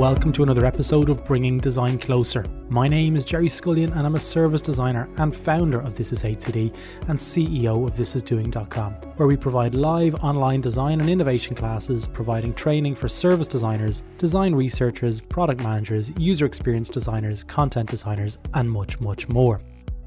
Welcome to another episode of Bringing Design Closer. My name is Gerry Scullion and I'm a service designer and founder of This Is HCD and CEO of ThisIsDoing.com, where we provide live online design and innovation classes, providing training for service designers, design researchers, product managers, user experience designers, content designers, and much, much more.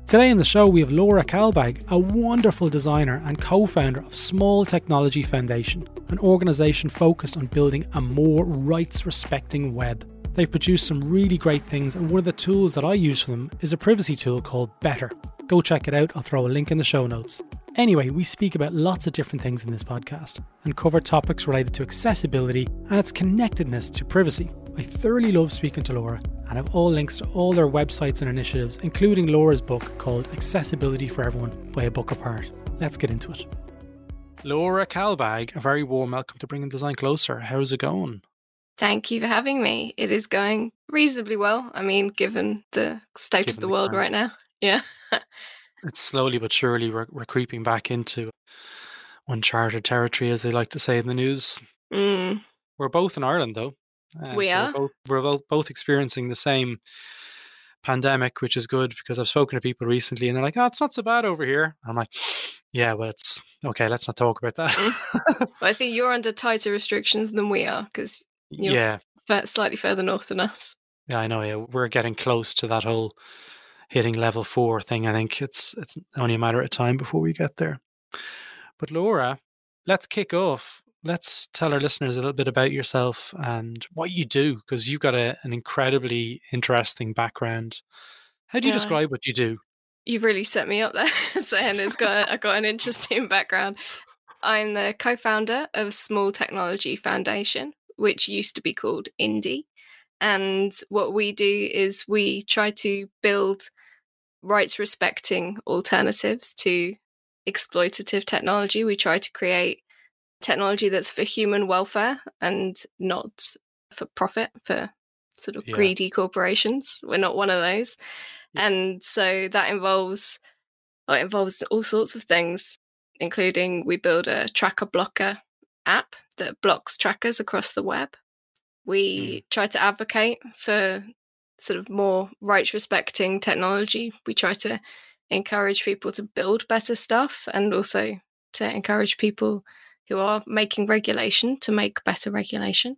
Today in the show, we have Laura Kalbag, a wonderful designer and co founder of Small Technology Foundation, an organisation focused on building a more rights respecting web. They've produced some really great things, and one of the tools that I use for them is a privacy tool called Better. Go check it out, I'll throw a link in the show notes. Anyway, we speak about lots of different things in this podcast and cover topics related to accessibility and its connectedness to privacy. I thoroughly love speaking to Laura and have all links to all their websites and initiatives, including Laura's book called Accessibility for Everyone by a Book Apart. Let's get into it. Laura Kalbag, a very warm welcome to Bringing Design Closer. How's it going? Thank you for having me. It is going reasonably well. I mean, given the state given of the, the world current. right now. Yeah. it's slowly but surely we're, we're creeping back into uncharted territory, as they like to say in the news. Mm. We're both in Ireland, though. Uh, we so are. We're both, we're both, both experiencing the same pandemic, which is good because I've spoken to people recently and they're like, "Oh, it's not so bad over here." I'm like, "Yeah, well, it's okay. Let's not talk about that." Mm. well, I think you're under tighter restrictions than we are because you're yeah, slightly further north than us. Yeah, I know. Yeah, we're getting close to that whole hitting level four thing. I think it's it's only a matter of time before we get there. But Laura, let's kick off let's tell our listeners a little bit about yourself and what you do because you've got a, an incredibly interesting background. How do you yeah. describe what you do? You've really set me up there, saying it's got I've got an interesting background. I'm the co-founder of Small Technology Foundation, which used to be called Ind.ie. And what we do is we try to build rights respecting alternatives to exploitative technology. We try to create technology that's for human welfare and not for profit for sort of yeah. greedy corporations. We're not one of those. Yeah. And so that involves well, it involves all sorts of things, including we build a tracker blocker app that blocks trackers across the web. We mm. try to advocate for sort of more rights respecting technology. We try to encourage people to build better stuff and also to encourage people who are making regulation to make better regulation.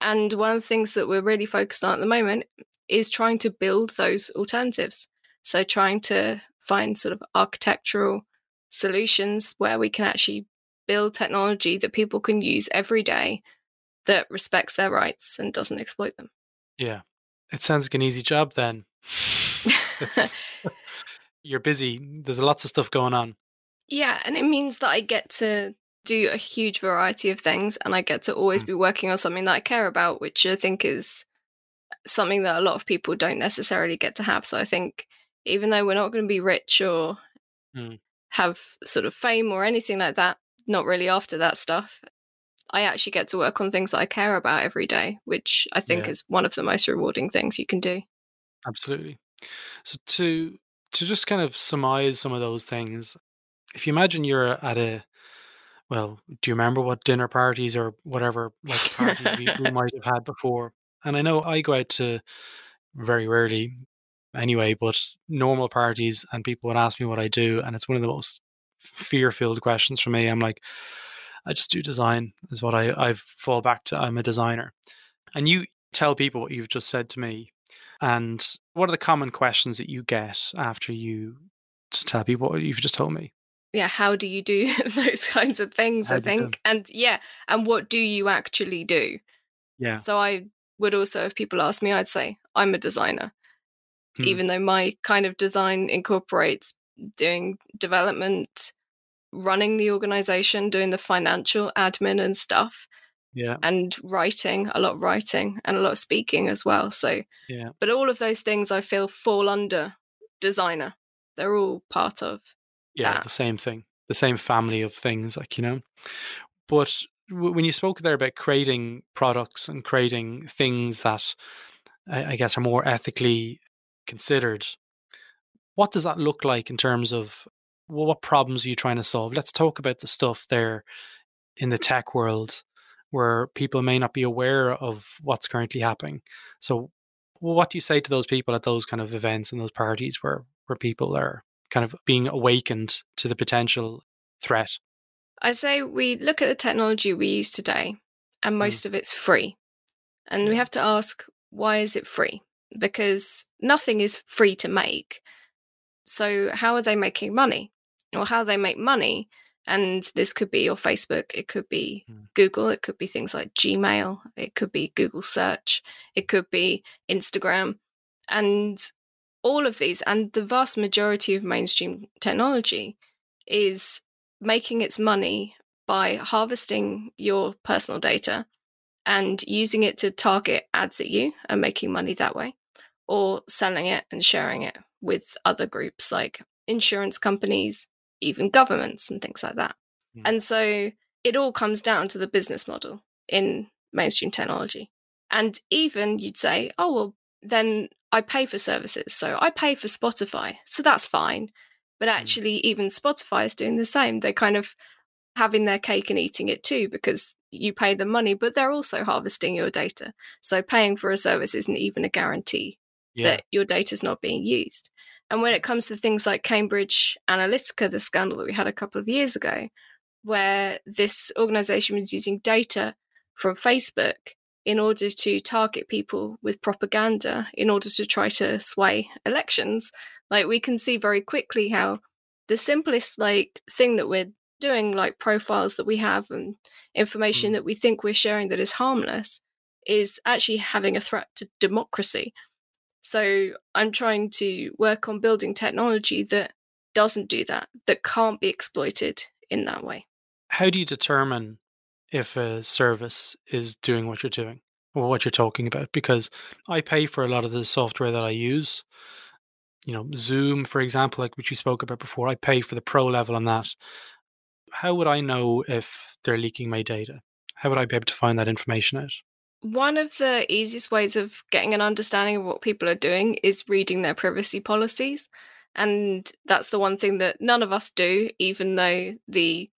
And one of the things that we're really focused on at the moment is trying to build those alternatives. So, trying to find sort of architectural solutions where we can actually build technology that people can use every day that respects their rights and doesn't exploit them. Yeah. It sounds like an easy job then. you're busy. There's lots of stuff going on. Yeah, and it means that I get to do a huge variety of things and I get to always mm. be working on something that I care about, which I think is something that a lot of people don't necessarily get to have. So I think even though we're not going to be rich or mm. have sort of fame or anything like that, not really after that stuff, I actually get to work on things that I care about every day, which I think yeah. is one of the most rewarding things you can do. Absolutely. So to to just kind of surmise some of those things, if you imagine you're at a well, do you remember what dinner parties or whatever like parties we, we might have had before? And I know I go out to very rarely anyway, but normal parties and people would ask me what I do, and it's one of the most fear-filled questions for me. I'm like, I just do design is what I I fall back to. I'm a designer, and you tell people what you've just said to me, and what are the common questions that you get after you just tell people what you've just told me? Yeah how do you do those kinds of things how i think and yeah and what do you actually do? Yeah. So i would also if people ask me i'd say i'm a designer. Hmm. even though my kind of design incorporates doing development running the organization doing the financial admin and stuff yeah. and writing a lot of writing and a lot of speaking as well so yeah. but all of those things i feel fall under designer. They're all part of yeah that. the same thing the same family of things like you know but when you spoke there about creating products and creating things that I, guess are more ethically considered what does that look like in terms of well, what problems are you trying to solve let's talk about the stuff there in the tech world where people may not be aware of what's currently happening. So, what do you say to those people at those kind of events and those parties where where people are kind of being awakened to the potential threat? I say we look at the technology we use today, and Mm. most of it's free. And we have to ask, why is it free? Because nothing is free to make. So, how are they making money? Or how they make money? And this could be your Facebook, it could be Mm. Google, it could be things like Gmail, it could be Google search, it could be Instagram. And all of these, and the vast majority of mainstream technology, is making its money by harvesting your personal data and using it to target ads at you and making money that way, or selling it and sharing it with other groups like insurance companies, even governments, and things like that. Mm. And so it all comes down to the business model in mainstream technology. And even you'd say, oh, well, then I pay for services. So I pay for Spotify. So that's fine. But mm. actually, even Spotify is doing the same. They're kind of having their cake and eating it too because you pay them money, but they're also harvesting your data. So paying for a service isn't even a guarantee Yeah. that your data is not being used. And when it comes to things like Cambridge Analytica, the scandal that we had a couple of years ago, where this organization was using data from Facebook in order to target people with propaganda in order to try to sway elections, like we can see very quickly how the simplest like thing that we're doing, like profiles that we have and information Mm. that we think we're sharing that is harmless, is actually having a threat to democracy. So I'm trying to work on building technology that doesn't do that, that can't be exploited in that way. How do you determine if a service is doing what you're doing or what you're talking about? Because I pay for a lot of the software that I use. You know, Zoom, for example, like which we spoke about before, I pay for the pro level on that. How would I know if they're leaking my data? How would I be able to find that information out? One of the easiest ways of getting an understanding of what people are doing is reading their privacy policies. And that's the one thing that none of us do, even though the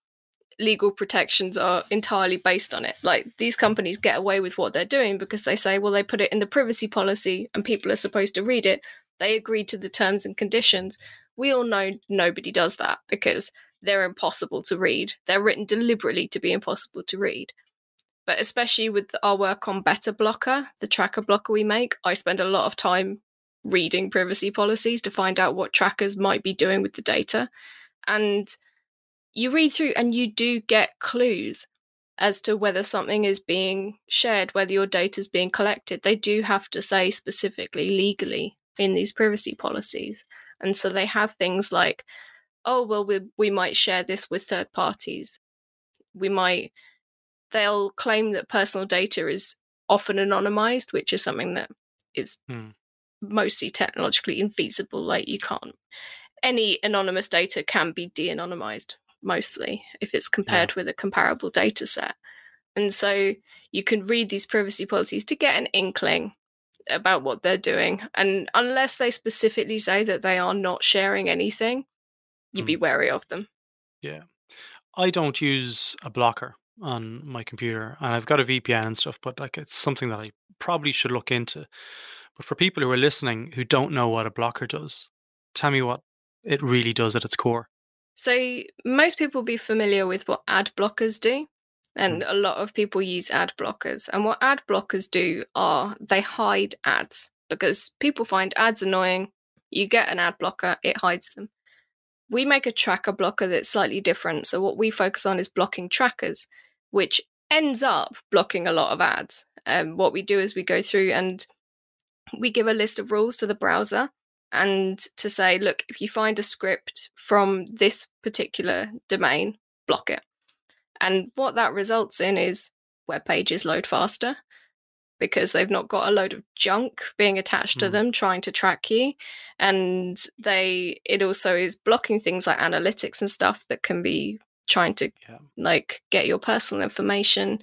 legal protections are entirely based on it. Like these companies get away with what they're doing because they say, well, they put it in the privacy policy and people are supposed to read it. They agree to the terms and conditions. We all know nobody does that because they're impossible to read. They're written deliberately to be impossible to read. But especially with our work on Better Blocker, the tracker blocker we make, I spend a lot of time reading privacy policies to find out what trackers might be doing with the data. And you read through and you do get clues as to whether something is being shared, whether your data is being collected. They do have to say specifically legally in these privacy policies. And so they have things like, oh, well, we, we might share this with third parties. We might, they'll claim that personal data is often anonymized, which is something that is Hmm. mostly technologically infeasible. Like you can't, any anonymous data can be de anonymized mostly if it's compared with a comparable data set. And so you can read these privacy policies to get an inkling about what they're doing. And unless they specifically say that they are not sharing anything, you'd be mm. wary of them. Yeah. I don't use a blocker on my computer and I've got a VPN and stuff, but like it's something that I probably should look into. But for people who are listening who don't know what a blocker does, tell me what it really does at its core. So most people will be familiar with what ad blockers do. And a lot of people use ad blockers. And what ad blockers do are they hide ads because people find ads annoying. You get an ad blocker, it hides them. We make a tracker blocker that's slightly different. So what we focus on is blocking trackers, which ends up blocking a lot of ads. Um, what we do is we go through and we give a list of rules to the browser and to say, look, if you find a script from this particular domain, block it. And what that results in is web pages load faster because they've not got a load of junk being attached to Hmm. them trying to track you and they it also is blocking things like analytics and stuff that can be trying to Yeah. like get your personal information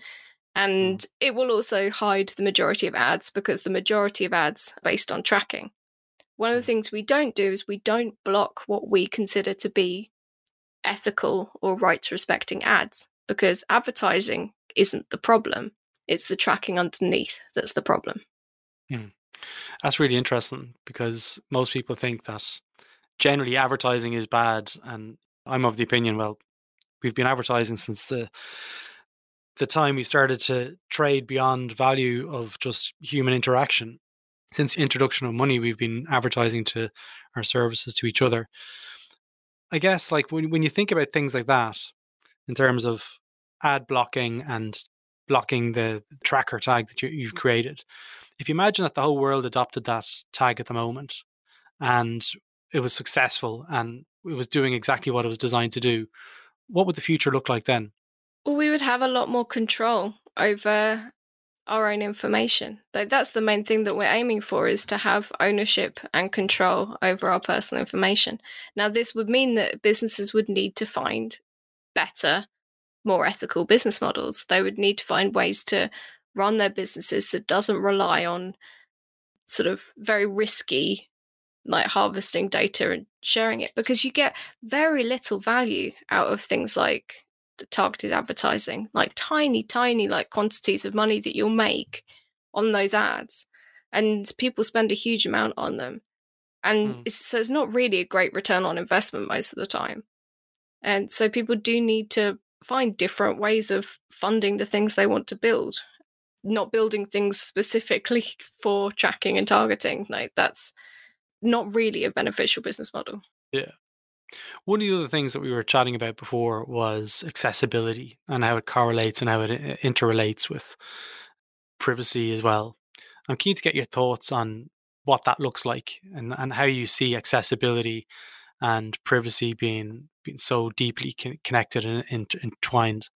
and it will also hide the majority of ads because the majority of ads are based on tracking one of the Mm. things we don't do is we don't block what we consider to be ethical or rights respecting ads because advertising isn't the problem. It's the tracking underneath that's the problem. Hmm. That's really interesting because most people think that generally advertising is bad, and I'm of the opinion, well, we've been advertising since the the time we started to trade beyond value of just human interaction. Since the introduction of money, we've been advertising to our services to each other. I guess, like when when you think about things like that, in terms of ad blocking and blocking the tracker tag that you, you've mm. created, if you imagine that the whole world adopted that tag at the moment, and it was successful and it was doing exactly what it was designed to do, what would the future look like then? Well, we would have a lot more control over our own information. Like that's the main thing that we're aiming for is to have ownership and control over our personal information. Now this would mean that businesses would need to find better, more ethical business models. They would need to find ways to run their businesses that doesn't rely on sort of very risky like harvesting data and sharing it because you get very little value out of things like targeted advertising like tiny tiny like quantities of money that you'll make on those ads and people spend a huge amount on them and mm. it's, so it's not really a great return on investment most of the time and so people do need to find different ways of funding the things they want to build not building things specifically for tracking and targeting like that's not really a beneficial business model. Yeah. One of the other things that we were chatting about before was accessibility and how it correlates and how it uh, interrelates with privacy as well. I'm keen to get your thoughts on what that looks like and, and how you see accessibility and privacy being being so deeply connected and entwined.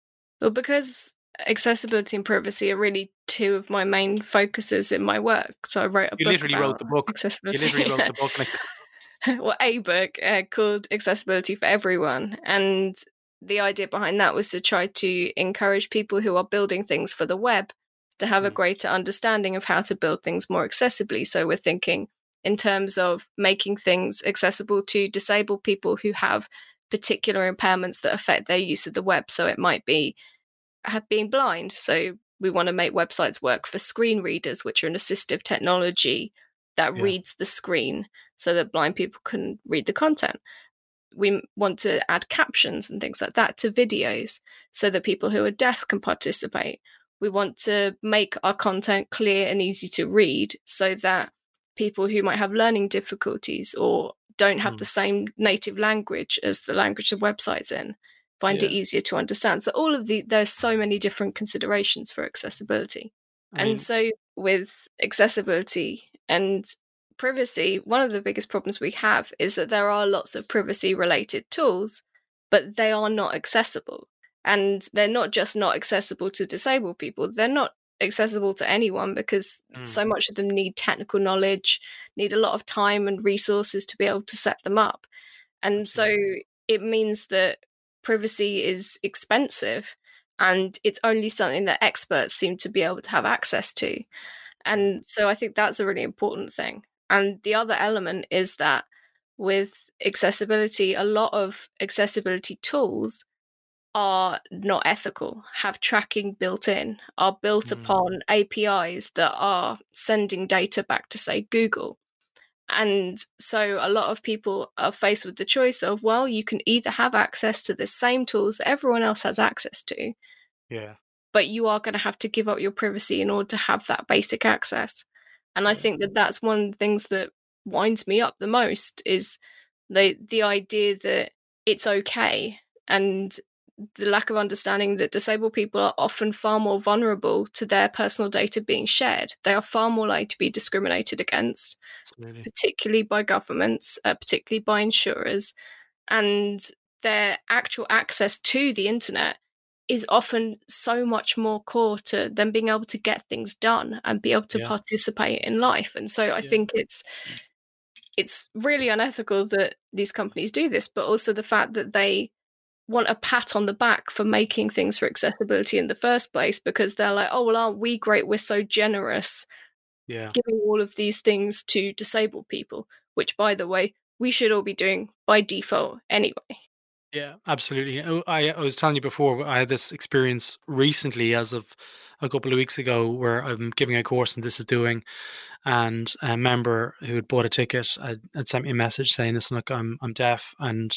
Well, because accessibility and privacy are really two of my main focuses in my work. So I wrote a you book. You literally wrote the book. Accessibility. You literally wrote the book. well, a book uh, called Accessibility for Everyone. And the idea behind that was to try to encourage people who are building things for the web to have mm. a greater understanding of how to build things more accessibly. So we're thinking in terms of making things accessible to disabled people who have particular impairments that affect their use of the web. So it might be have being blind. So we want to make websites work for screen readers, which are an assistive technology that yeah. reads the screen so that blind people can read the content. We want to add captions and things like that to videos so that people who are deaf can participate. We want to make our content clear and easy to read so that people who might have learning difficulties or don't have mm. the same native language as the language the website's in find yeah. it easier to understand. So all of the there's so many different considerations for accessibility. I mean, and so with accessibility and privacy, one of the biggest problems we have is that there are lots of privacy related tools, but they are not accessible. And they're not just not accessible to disabled people, they're not accessible to anyone because mm. so much of them need technical knowledge, need a lot of time and resources to be able to set them up. And so it means that privacy is expensive and it's only something that experts seem to be able to have access to. And so I think that's a really important thing. And the other element is that with accessibility, a lot of accessibility tools are not ethical, have tracking built in, are built mm. upon APIs that are sending data back to, say, Google. And so a lot of people are faced with the choice of, well, you can either have access to the same tools that everyone else has access to. Yeah. But you are going to have to give up your privacy in order to have that basic access. And I think that that's one of the things that winds me up the most is the the idea that it's okay and the lack of understanding that disabled people are often far more vulnerable to their personal data being shared. They are far more likely to be discriminated against, Absolutely. particularly by governments, uh, particularly by insurers, and their actual access to the internet is often so much more core to them being able to get things done and be able to yeah. participate in life. And so I yeah. think it's it's really unethical that these companies do this, but also the fact that they want a pat on the back for making things for accessibility in the first place because they're like, oh, well, aren't we great? We're so generous. Yeah. Giving all of these things to disabled people, which, by the way, we should all be doing by default anyway. Yeah, absolutely. I, I was telling you before, I had this experience recently as of a couple of weeks ago where I'm giving a course and this is doing, and a member who had bought a ticket had, had sent me a message saying, listen, look, I'm, I'm deaf and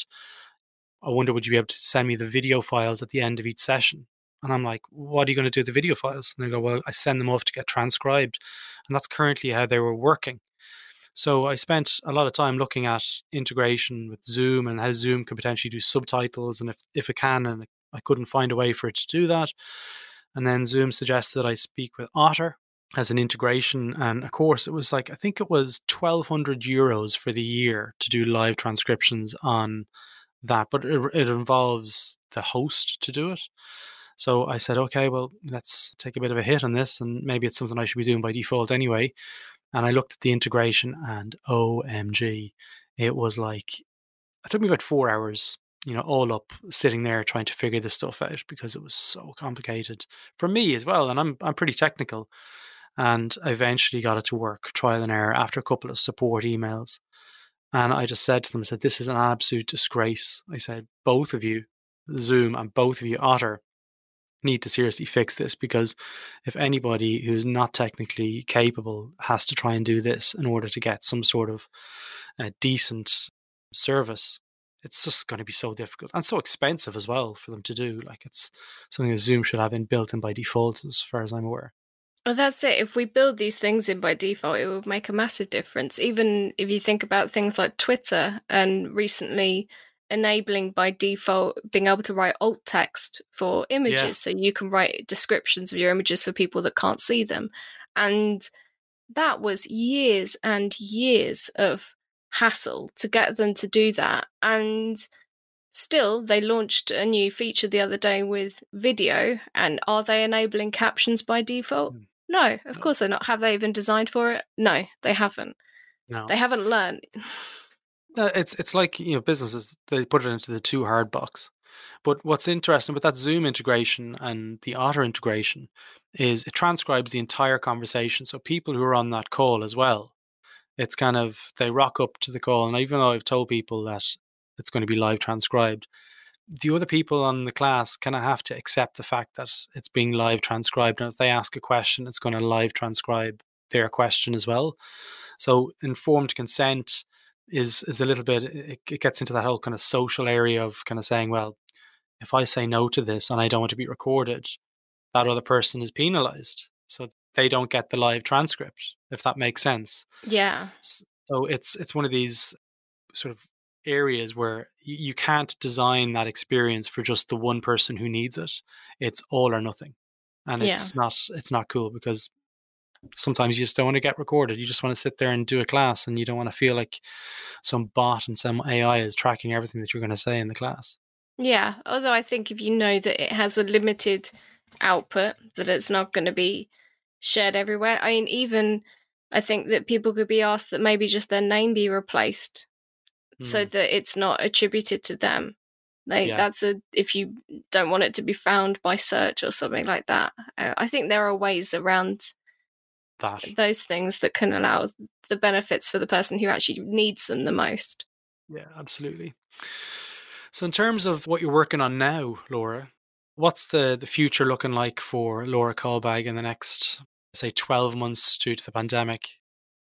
I wonder, would you be able to send me the video files at the end of each session? And I'm like, what are you going to do with the video files? And they go, well, I send them off to get transcribed. And that's currently how they were working. So I spent a lot of time looking at integration with Zoom and how Zoom can potentially do subtitles and if, if it can, and I couldn't find a way for it to do that. And then Zoom suggested that I speak with Otter as an integration. And of course, it was like, I think it was 1200 euros for the year to do live transcriptions on that, but it, it involves the host to do it. So I said, okay, well, let's take a bit of a hit on this, and maybe it's something I should be doing by default anyway. And I looked at the integration, and OMG, it was like it took me about four hours, you know, all up, sitting there trying to figure this stuff out because it was so complicated for me as well. And I'm I'm pretty technical, and I eventually got it to work, trial and error, after a couple of support emails. And I just said to them, I said, this is an absolute disgrace. I said, both of you, Zoom and both of you, Otter, need to seriously fix this because if anybody who's not technically capable has to try and do this in order to get some sort of uh, decent service, it's just going to be so difficult and so expensive as well for them to do. Like it's something that Zoom should have in built in by default, as far as I'm aware. Well, that's it. If we build these things in by default, it would make a massive difference. Even if you think about things like Twitter and recently enabling by default being able to write alt text for images. Yeah. So you can write descriptions of your images for people that can't see them. And that was years and years of hassle to get them to do that. And still, they launched a new feature the other day with video. And are they enabling captions by default? Mm. No, of course they're not. Have they even designed for it? No, they haven't. No. They haven't learned. Uh, it's it's like you know businesses they put it into the too hard box. But what's interesting with that Zoom integration and the Otter integration is it transcribes the entire conversation. So people who are on that call as well, it's kind of they rock up to the call, and even though I've told people that it's going to be live transcribed, the other people on the class kind of have to accept the fact that it's being live transcribed, and if they ask a question, it's going to live transcribe their question as well. So informed consent is is a little bit it, it gets into that whole kind of social area of kind of saying, well, if I say no to this and I don't want to be recorded, that other person is penalized. So they don't get the live transcript, if that makes sense. Yeah. So it's it's one of these sort of areas where you can't design that experience for just the one person who needs it. It's all or nothing. And yeah. it's not it's not cool because sometimes you just don't want to get recorded. You just want to sit there and do a class and you don't want to feel like some bot and some AI is tracking everything that you're going to say in the class. Yeah. Although I think if you know that it has a limited output, that it's not going to be shared everywhere. I mean, even I think that people could be asked that maybe just their name be replaced mm. so hmm. that it's not attributed to them. Like yeah. that's a if you don't want it to be found by search or something like that. I think there are ways around that those things that can allow the benefits for the person who actually needs them the most. Yeah, absolutely. So, in terms of what you're working on now, Laura, what's the the future looking like for Laura Kalbag in the next, say, twelve months due to the pandemic?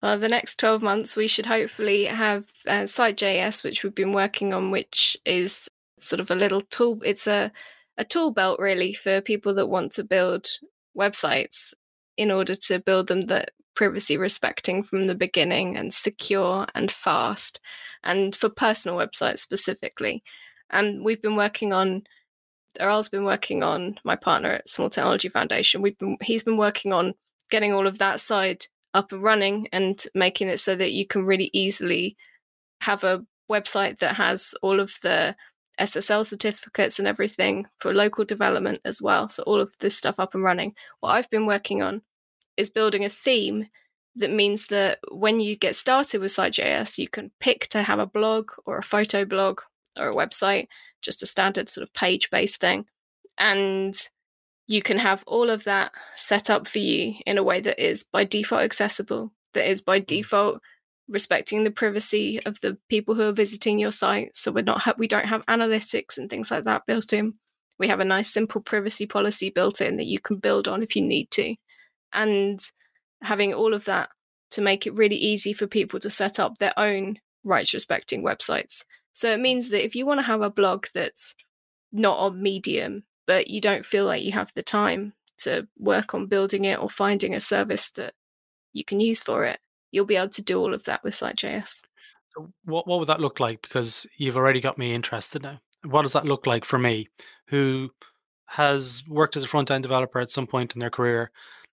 Well, the next 12 months, we should hopefully have uh, Site.js, which we've been working on, which is sort of a little tool. It's a, a tool belt, really, for people that want to build websites in order to build them that privacy respecting from the beginning and secure and fast and for personal websites specifically and we've been working on Aral's been working on my partner at Small Technology Foundation. We've been he's been working on getting all of that side up and running and making it so that you can really easily have a website that has all of the SSL certificates and everything for local development as well. So all of this stuff up and running. What I've been working on is building a theme that means that when you get started with Site.js, you can pick to have a blog or a photo blog or a website, just a standard sort of page based thing. And you can have all of that set up for you in a way that is by default accessible, that is by mm. default respecting the privacy of the people who are visiting your site. So we're not ha- we don't have analytics and things like that built in. We have a nice simple privacy policy built in that you can build on if you need to. And having all of that to make it really easy for people to set up their own rights respecting websites. So it means that if you want to have a blog that's not on Medium, but you don't feel like you have the time to work on building it or finding a service that you can use for it, you'll be able to do all of that with Site.js. So what what would that look like? Because you've already got me interested now. What does that look like for me, who has worked as a front end developer at some point in their career,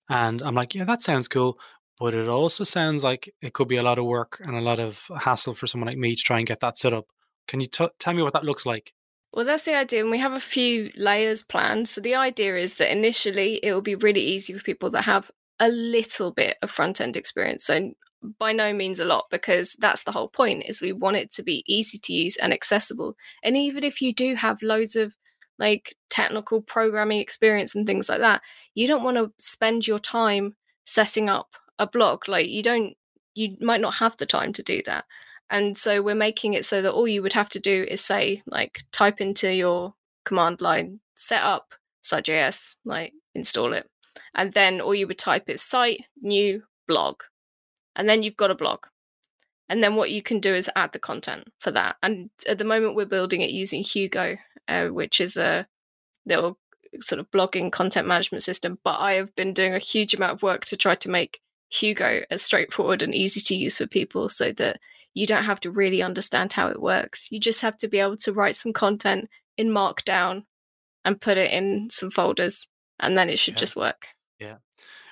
and I'm like, yeah, that sounds cool, but it also sounds like it could be a lot of work and a lot of hassle for someone like me to try and get that set up. Can you t- tell me what that looks like? Well, that's the idea, and we have a few layers planned. So the idea is that initially it will be really easy for people that have a little bit of front end experience. So by no means a lot because that's the whole point is we want it to be easy to use and accessible. And even if you do have loads of like technical programming experience and things like that you don't want to spend your time setting up a blog. Like you don't you might not have the time to do that. And so we're making it so that all you would have to do is say like type into your command line set up site.js like install it and then all you would type is site new blog and then you've got a blog. And then what you can do is add the content for that. And at the moment we're building it using hugo uh, which is a little sort of blogging content management system but i have been doing a huge amount of work to try to make hugo as straightforward and easy to use for people so that you don't have to really understand how it works. You just have to be able to write some content in markdown and put it in some folders and then it should Yeah. just work Yeah.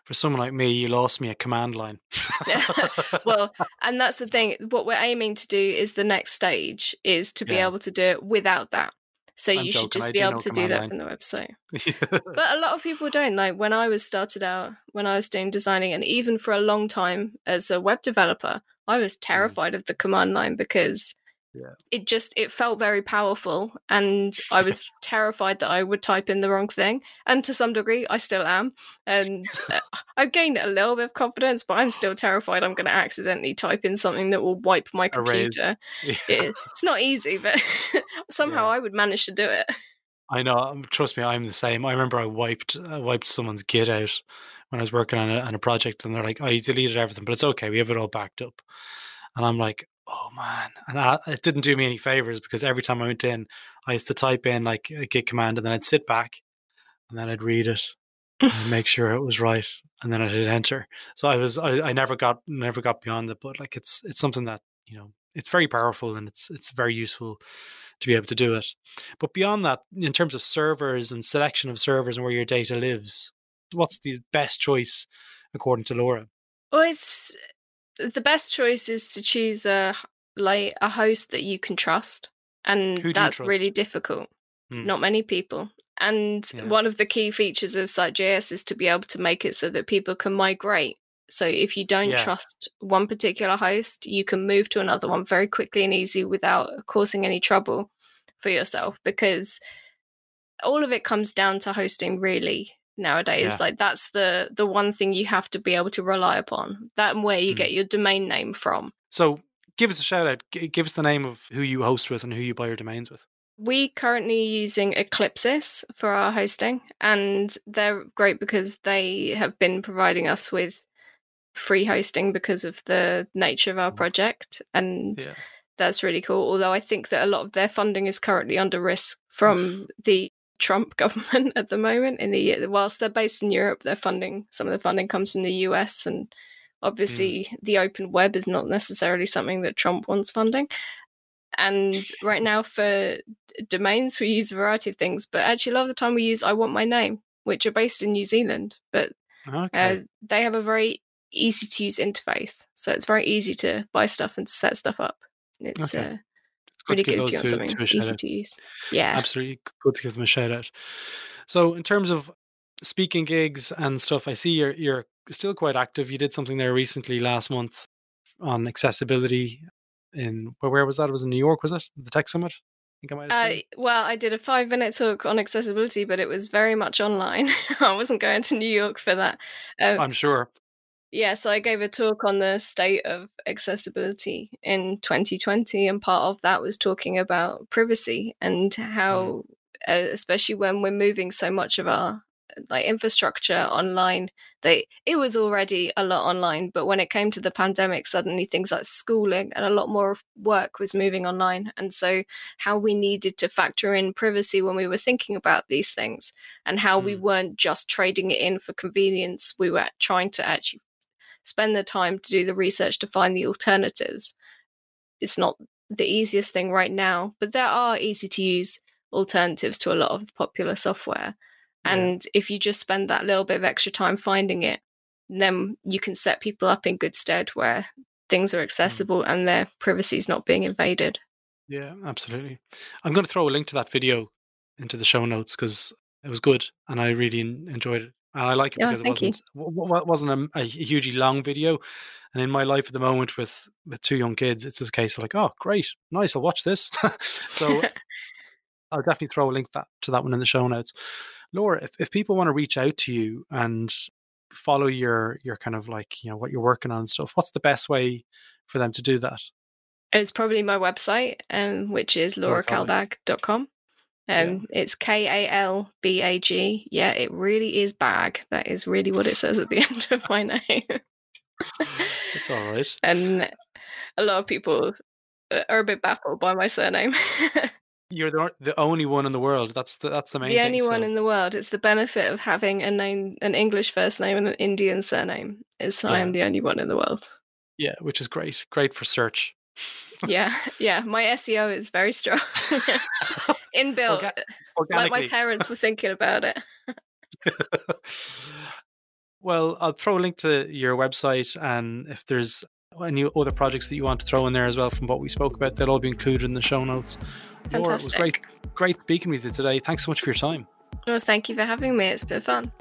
For someone like me, you lost me a command line. well, and that's the thing. What we're aiming to do is the next stage is to be Yeah. able to do it without that. So I'm you should just I be able to do that line. from the website. But a lot of people don't. Like when I was started out, when I was doing designing, and even for a long time as a web developer, I was terrified of the command line because Mm. Yeah. it just it felt very powerful, and I was terrified that I would type in the wrong thing. And to some degree, I still am. And uh, I've gained a little bit of confidence, but I'm still terrified I'm going to accidentally type in something that will wipe my computer. Yeah. It- it's not easy, but somehow Yeah. I would manage to do it. I know. um, Trust me, I'm the same. I remember I wiped I wiped someone's Git out when I was working on a, on a project, and they're like, "Oh, you deleted everything, but it's okay. We have it all backed up." And I'm like, "Oh man!" And I, it didn't do me any favors because every time I went in, I used to type in like a Git command, and then I'd sit back, and then I'd read it, and make sure it was right, and then I'd hit enter. So I was I, I never got never got beyond it, but like it's it's something that you know it's very powerful and it's it's very useful to be able to do it. But beyond that, in terms of servers and selection of servers and where your data lives, what's the best choice according to Laura? Well, it's the best choice is to choose a like a host that you can trust, and Who do you that's really difficult. Hmm. Not many people. And Yeah. one of the key features of Site.js is to be able to make it so that people can migrate. So if you don't Yeah. trust one particular host, you can move to another one very quickly and easy without causing any trouble for yourself because all of it comes down to hosting really nowadays Yeah. like that's the the one thing you have to be able to rely upon that and where you Mm. get your domain name from So give us a shout out. G- give us the name of who you host with and who you buy your domains with. we currently using eclips.is for our hosting and they're great because they have been providing us with free hosting because of the nature of our Mm. project and Yeah. that's really cool although i think that a lot of their funding is currently under risk from the trump government at the moment in the whilst they're based in europe their funding some of the funding comes from the us and obviously the open web is not necessarily something that trump wants funding and right now for domains we use a variety of things but actually a lot of the time we use iwantmyname which are based in new zealand but Okay. uh, they have a very easy to use interface so it's very easy to buy stuff and set stuff up it's Okay. uh, it's good really to give good those to, something to a shout easy out. to use yeah Absolutely good to give them a shout out. So in terms of speaking gigs and stuff, I see you're you're still quite active. You did something there recently last month on accessibility in where where was that? It was in New York, was it? The Tech Summit? I think I might Uh, well, I did a five minute talk on accessibility, but it was very much online. I wasn't going to New York for that. Uh, I'm sure. Yeah, so I gave a talk on the state of accessibility in 2020, and part of that was talking about privacy and how, mm. uh, especially when we're moving so much of our like infrastructure online they it was already a lot online but when it came to the pandemic suddenly things like schooling and a lot more work was moving online and so how we needed to factor in privacy when we were thinking about these things and how mm. we weren't just trading it in for convenience we were trying to actually spend the time to do the research to find the alternatives it's not the easiest thing right now but there are easy to use alternatives to a lot of the popular software and yeah. if you just spend that little bit of extra time finding it, then you can set people up in good stead where things are mm. accessible mm. and their privacy is not being invaded. Yeah, absolutely. I'm going to throw a link to that video into the show notes because it was good and I really enjoyed it. And I like it because it wasn't w- wasn't a, a, hugely long video. And in my life at the moment with with two young kids, it's a case of like, oh, great, nice, I'll watch this. so I'll definitely throw a link that, to that one in the show notes. Laura, if, if people want to reach out to you and follow your your kind of like you know what you're working on and stuff, what's the best way for them to do that? It's probably my website, um, which is laurakalbag.com. Um, yeah. It's K A L B A G. Yeah, it really is bag. That is really what it says at the end of my name. it's all right. And a lot of people uh, are a bit baffled by my surname. You're the, the only one in the world. That's the that's the main. The thing, only so. one in the world. It's the benefit of having a name, an English first name and an Indian surname. Is yeah. I am the only one in the world. Yeah, which is great. Great for search. yeah, yeah. My SEO is very strong. Inbuilt. Orga- like my parents were thinking about it. well, I'll throw a link to your website, and if there's any other projects that you want to throw in there as well from what we spoke about, they'll all be included in the show notes. Fantastic. Laura, it was great, great speaking with you today. Thanks so much for your time. Well, thank you for having me. It's been fun.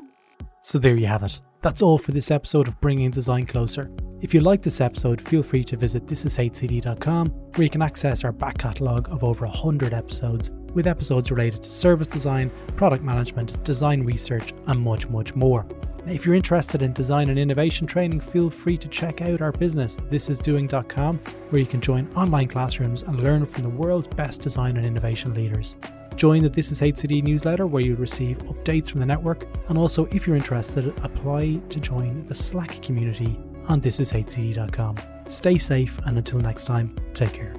So there you have it. That's all for this episode of Bringing Design Closer. If you like this episode, feel free to visit thisishcd.com where you can access our back catalogue of over 100 episodes with episodes related to service design, product management, design research, and much, much more. If you're interested in design and innovation training, feel free to check out our business, thisisdoing.com, where you can join online classrooms and learn from the world's best design and innovation leaders. Join the This Is HCD newsletter where you'll receive updates from the network, and also, if you're interested, apply to join the Slack community on thisishcd.com. Stay safe, and until next time, take care.